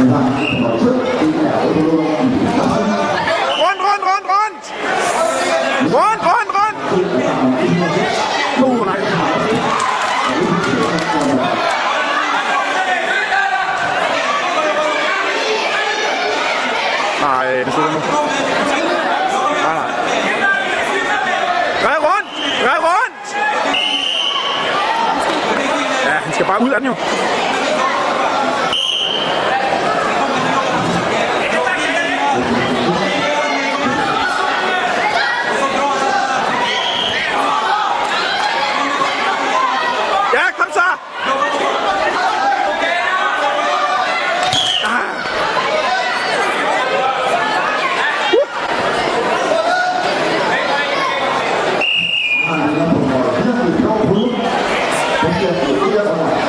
Rund, rund, rund, rund! Rund, rund, rund! Nej. Det slutter nu. Nej, nej. Gør rundt! Ja, han skal bare ud af den jo. 皆様